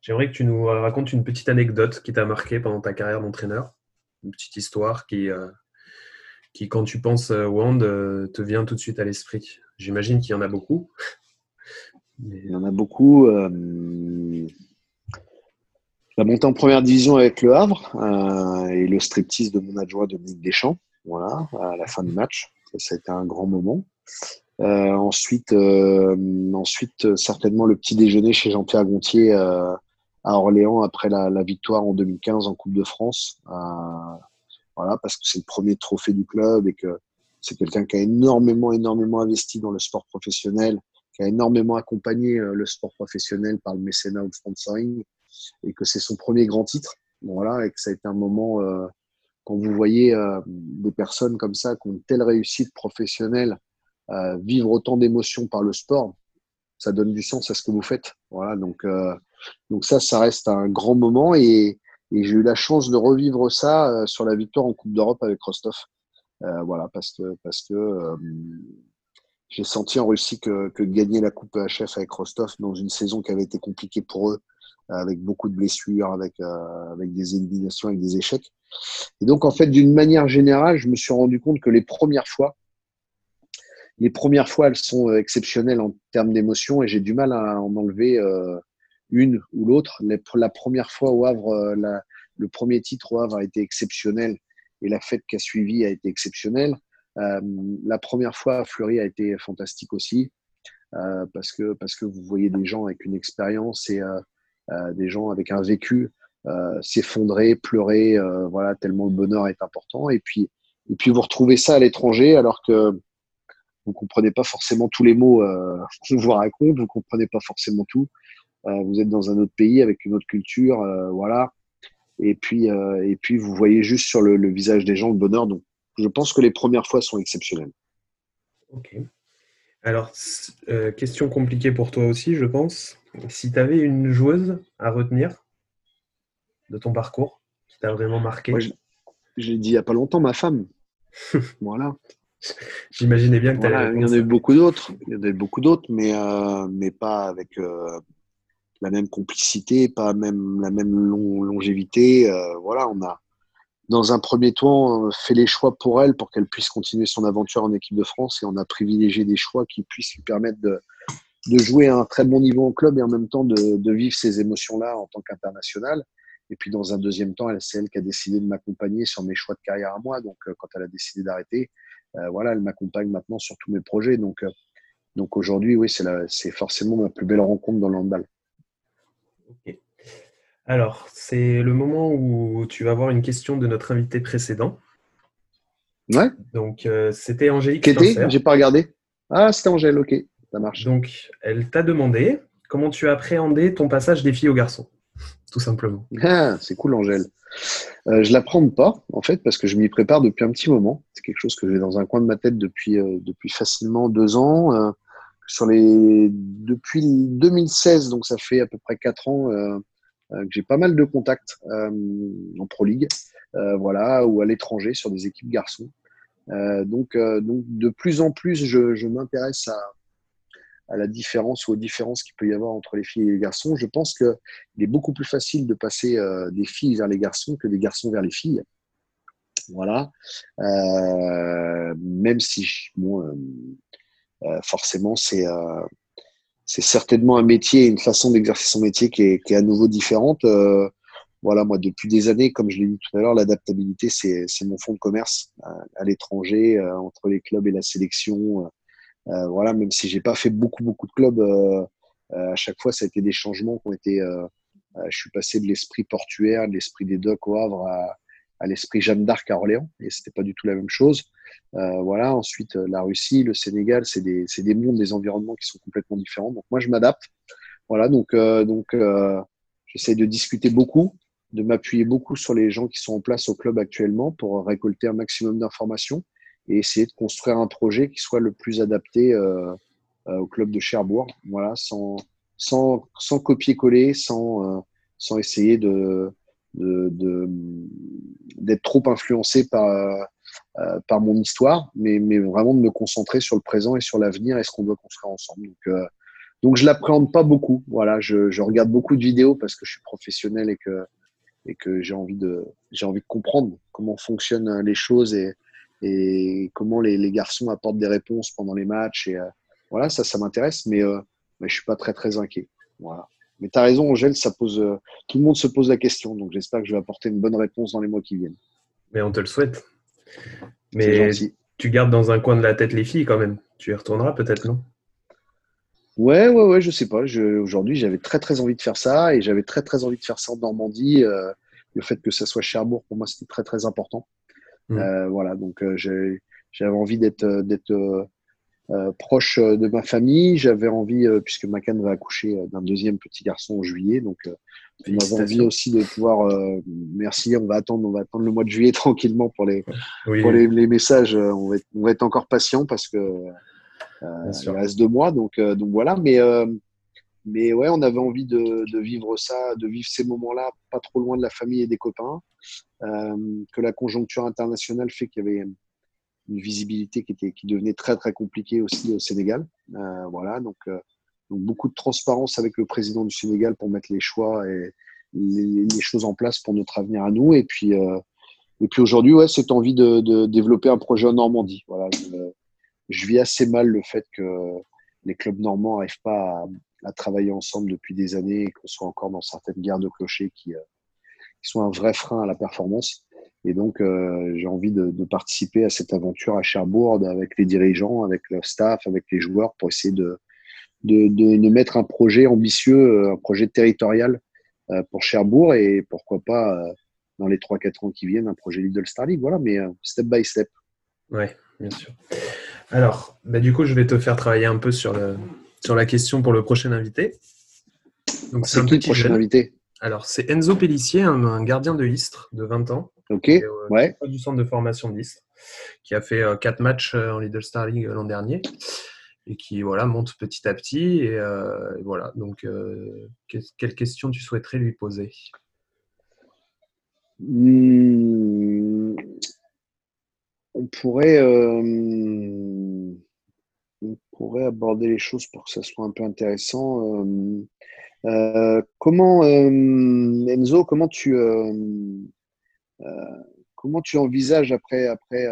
j'aimerais que tu nous racontes une petite anecdote qui t'a marqué pendant ta carrière d'entraîneur. Une petite histoire qui, qui quand tu penses au hand, te vient tout de suite à l'esprit. J'imagine qu'il y en a beaucoup.
Il y en a beaucoup. La montée en première division avec le Havre et le striptease de mon adjoint Dominique Deschamps, voilà, à la fin du match. Ça, a été un grand moment. Euh, ensuite, euh, ensuite, certainement le petit déjeuner chez Jean-Pierre Gontier euh, à Orléans après la, la, victoire en 2015 en Coupe de France. voilà, parce que c'est le premier trophée du club et que c'est quelqu'un qui a énormément, énormément investi dans le sport professionnel, qui a énormément accompagné le sport professionnel par le mécénat ou le sponsoring, et que c'est son premier grand titre. Voilà, et que ça a été un moment, euh, quand vous voyez euh, des personnes comme ça qui ont une telle réussite professionnelle euh, vivre autant d'émotions par le sport, ça donne du sens à ce que vous faites. Voilà, donc, euh, donc ça, ça reste un grand moment et, et j'ai eu la chance de revivre ça euh, sur la victoire en Coupe d'Europe avec Rostov. Euh, voilà, parce que, parce que j'ai senti en Russie que, que gagner la Coupe HF avec Rostov dans une saison qui avait été compliquée pour eux, avec beaucoup de blessures, avec, avec des éliminations, avec des échecs. Et donc, en fait, d'une manière générale, je me suis rendu compte que les premières fois, les premières fois, elles sont euh, exceptionnelles en termes d'émotion et j'ai du mal à en enlever euh, une ou l'autre. La première fois au Havre, euh, le premier titre au Havre a été exceptionnel et la fête qui a suivi a été exceptionnelle. La première fois à Fleury a été fantastique aussi parce, que, parce que vous voyez des gens avec une expérience et des gens avec un vécu s'effondrer, pleurer, voilà, tellement le bonheur est important. Et puis, et puis vous retrouvez ça à l'étranger alors que vous comprenez pas forcément tous les mots euh, [laughs] qu'on vous raconte, vous comprenez pas forcément tout. Euh, vous êtes dans un autre pays avec une autre culture, euh, voilà. Et puis, et puis vous voyez juste sur le, visage des gens le bonheur. Je pense que les premières fois sont exceptionnelles.
Ok. Alors, question compliquée pour toi aussi, je pense. Si tu avais une joueuse à retenir, de ton parcours qui t'a vraiment marqué
J'ai dit il n'y a pas longtemps ma femme. [laughs] voilà.
J'imaginais bien que tu
Il y en a eu beaucoup d'autres, il y en a eu beaucoup d'autres, mais, euh, mais pas avec euh, la même complicité, pas même la même longévité. Euh, voilà, on a, dans un premier temps, fait les choix pour elle pour qu'elle puisse continuer son aventure en équipe de France et on a privilégié des choix qui puissent lui permettre de, jouer à un très bon niveau en club et en même temps de, vivre ces émotions-là en tant qu'international. Et puis dans un deuxième temps, c'est elle qui a décidé de m'accompagner sur mes choix de carrière à moi. Donc quand elle a décidé d'arrêter, euh, voilà, elle m'accompagne maintenant sur tous mes projets. Donc, euh, aujourd'hui, oui, c'est forcément ma plus belle rencontre dans le.
Alors, c'est le moment où tu vas avoir une question de notre invité précédent.
Ouais.
Donc, euh, c'était Angélique.
Qui était? J'ai pas regardé. Ah, c'était Angèle, ok, ça marche.
Donc, elle t'a demandé comment tu as appréhendé ton passage des filles aux garçons, tout simplement.
Ah, c'est cool, Angèle. Euh, je l'apprends pas, en fait, parce que je m'y prépare depuis un petit moment. C'est quelque chose que j'ai dans un coin de ma tête depuis, euh, depuis facilement deux ans. Sur les... Depuis 2016, donc ça fait à peu près quatre ans que j'ai pas mal de contacts en Pro League, voilà, ou à l'étranger sur des équipes garçons. donc, donc, de plus en plus, je, m'intéresse à, la différence ou aux différences qu'il peut y avoir entre les filles et les garçons. Je pense qu'il est beaucoup plus facile de passer euh, des filles vers les garçons que des garçons vers les filles. Voilà. Euh, même si, euh, forcément, c'est c'est certainement un métier, une façon d'exercer son métier qui est, qui à nouveau différente. voilà, moi, depuis des années, comme je l'ai dit tout à l'heure, l'adaptabilité, c'est mon fond de commerce à l'étranger, entre les clubs et la sélection euh, voilà, même si j'ai pas fait beaucoup beaucoup de clubs, euh, euh, à chaque fois ça a été des changements qui ont été. je suis passé de l'esprit portuaire, de l'esprit des docks au Havre à, à l'esprit Jeanne d'Arc à Orléans, et c'était pas du tout la même chose. Euh, voilà. Ensuite, la Russie, le Sénégal, c'est des, des, mondes, des environnements qui sont complètement différents. Donc moi, je m'adapte. Voilà. Donc, euh, donc, euh, j'essaie de discuter beaucoup, de m'appuyer beaucoup sur les gens qui sont en place au club actuellement pour récolter un maximum d'informations et essayer de construire un projet qui soit le plus adapté euh, euh, au club de Cherbourg, voilà, sans, sans, sans copier-coller, sans, euh, sans essayer de, d'être trop influencé par, par mon histoire, mais, mais vraiment de me concentrer sur le présent et sur l'avenir et ce qu'on doit construire ensemble. Donc, donc je l'appréhende pas beaucoup. Voilà, je, regarde beaucoup de vidéos parce que je suis professionnel et que, et que j'ai envie, de, envie de comprendre comment fonctionnent les choses et, et comment les, les, garçons apportent des réponses pendant les matchs. Et euh, voilà, ça, ça m'intéresse, mais, euh, mais je suis pas très très inquiet. Voilà. Mais tu as raison, Angèle, ça pose, euh, tout le monde se pose la question, donc j'espère que je vais apporter une bonne réponse dans les mois qui viennent.
Mais on te le souhaite. Mais tu gardes dans un coin de la tête les filles quand même. Tu y retourneras peut-être, non?
Ouais, ouais, ouais, je sais pas. Aujourd'hui, j'avais très très envie de faire ça et j'avais très très envie de faire ça en Normandie. le fait que ça soit Cherbourg, pour moi, c'était très très important. Mm. Euh, voilà, donc euh, j'avais envie d'être euh, d'être proche de ma famille. J'avais envie, puisque Macan va accoucher d'un deuxième petit garçon en juillet, donc on avait envie aussi de pouvoir. merci, on va attendre, on va attendre le mois de juillet [laughs] tranquillement pour les pour les, les, messages. On va, être, on va être encore patient parce que il reste deux mois, donc donc voilà. Mais mais ouais, on avait envie de, de, vivre ça, de vivre ces moments-là, pas trop loin de la famille et des copains. Euh, que la conjoncture internationale fait qu'il y avait une visibilité qui, était, qui devenait très très compliquée aussi au Sénégal. Euh, voilà, donc, euh, donc, beaucoup de transparence avec le président du Sénégal pour mettre les choix et les, choses en place pour notre avenir à nous. Et puis, euh, et puis aujourd'hui, ouais, cette envie de, de, développer un projet en Normandie. Voilà, je, je, vis assez mal le fait que les clubs normands n'arrivent pas à, à travailler ensemble depuis des années et qu'on soit encore dans certaines guerres de clochers qui, euh, qui sont un vrai frein à la performance. Et donc, euh, j'ai envie de, de, participer à cette aventure à Cherbourg avec les dirigeants, avec le staff, avec les joueurs pour essayer de, de, de, mettre un projet ambitieux, euh, un projet territorial pour Cherbourg et pourquoi pas dans les 3-4 ans qui viennent un projet Lidl Star League. Voilà, mais step by step.
Ouais, bien sûr. Alors, bah, du coup, je vais te faire travailler un peu sur le, sur la question pour le prochain invité.
Donc, c'est un petit prochain invité?
Alors, c'est Enzo Pellissier, un, gardien de Istres de 20 ans.
Ok, euh, ouais.
Du centre de formation d'Istres, qui a fait 4 euh, matchs euh, en Lidl Star League l'an dernier et qui voilà, monte petit à petit. Et, voilà, donc, quelle question tu souhaiterais lui poser?
Hmm, on pourrait, euh, on pourrait aborder les choses pour que ça soit un peu intéressant. Euh, euh, comment, Enzo, comment tu, comment tu envisages après, après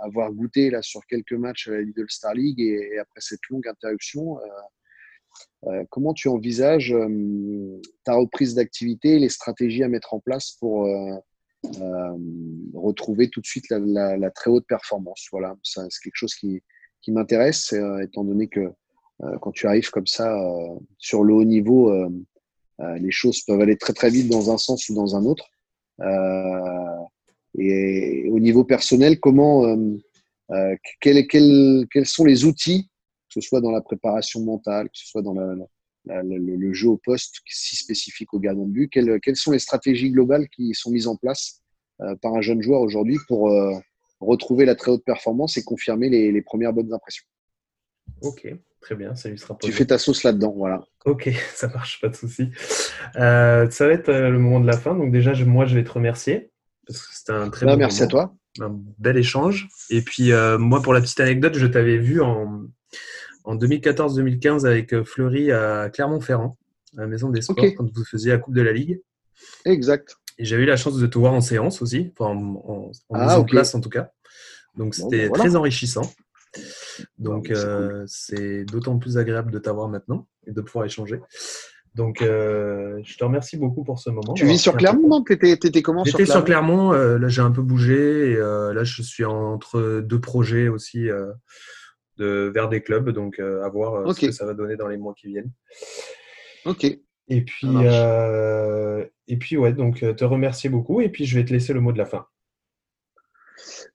avoir goûté là, sur quelques matchs à la Lidl Star League et, après cette longue interruption, comment tu envisages ta reprise d'activité, les stratégies à mettre en place pour euh, retrouver tout de suite la, très haute performance? Voilà, c'est quelque chose qui, m'intéresse, euh, étant donné que euh, quand tu arrives comme ça sur le haut niveau, les choses peuvent aller très très vite dans un sens ou dans un autre. Et au niveau personnel, comment, quels, quels, quels sont les outils, que ce soit dans la préparation mentale, que ce soit dans la, le, jeu au poste si spécifique au gardien de but quelles, quelles, sont les stratégies globales qui sont mises en place euh, par un jeune joueur aujourd'hui pour euh, retrouver la très haute performance et confirmer les, les premières bonnes impressions?
Ok, très bien, ça lui sera
Tu fais ta sauce là-dedans, voilà.
Ok, [laughs] ça marche, pas de souci. Euh, ça va être le moment de la fin. Donc déjà, moi, je vais te remercier c'était un très
bah, bon Merci à toi.
Un bel échange. Et puis, moi, pour la petite anecdote, je t'avais vu en, en 2014-2015 avec euh, Fleury à Clermont-Ferrand, à la Maison des Sports, quand vous faisiez la Coupe de la Ligue.
Exact.
Et j'avais eu la chance de te voir en séance aussi, enfin en, en, ah, en tout cas. Donc c'était ben très enrichissant. Donc euh, c'est d'autant plus agréable de t'avoir maintenant et de pouvoir échanger. Donc euh, je te remercie beaucoup pour ce moment.
Tu vis sur Clermont, non T'étais comment
J'étais sur Clermont. là j'ai un peu bougé et là je suis entre deux projets aussi de, vers des clubs. Donc, euh, à voir euh, ce que ça va donner dans les mois qui viennent.
Ok.
Et puis, euh, et puis ouais, donc te remercier beaucoup. Et puis, je vais te laisser le mot de la fin.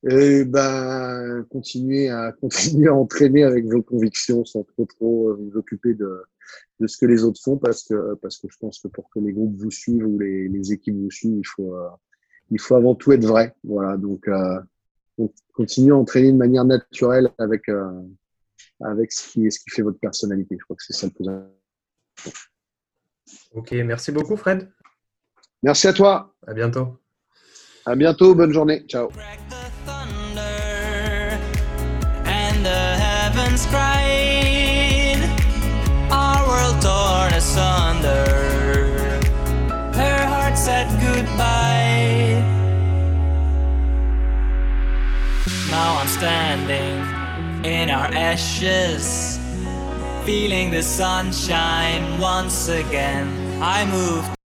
Eh ben, continuer à [laughs] continuer à entraîner avec vos convictions sans trop trop vous occuper de, de ce que les autres font parce que parce que je pense que pour que les groupes vous suivent ou les, les équipes vous suivent il faut il faut avant tout être vrai voilà donc continuez à entraîner de manière naturelle avec, euh, avec ce, qui, ce qui fait votre personnalité. Je crois que c'est ça le plus important.
Ok, merci beaucoup Fred.
Merci à toi.
À bientôt.
À bientôt, bonne journée. Ciao. Millions crying, our world torn asunder. Her heart said goodbye. Now I'm standing in our ashes, feeling the sunshine once again. I moved.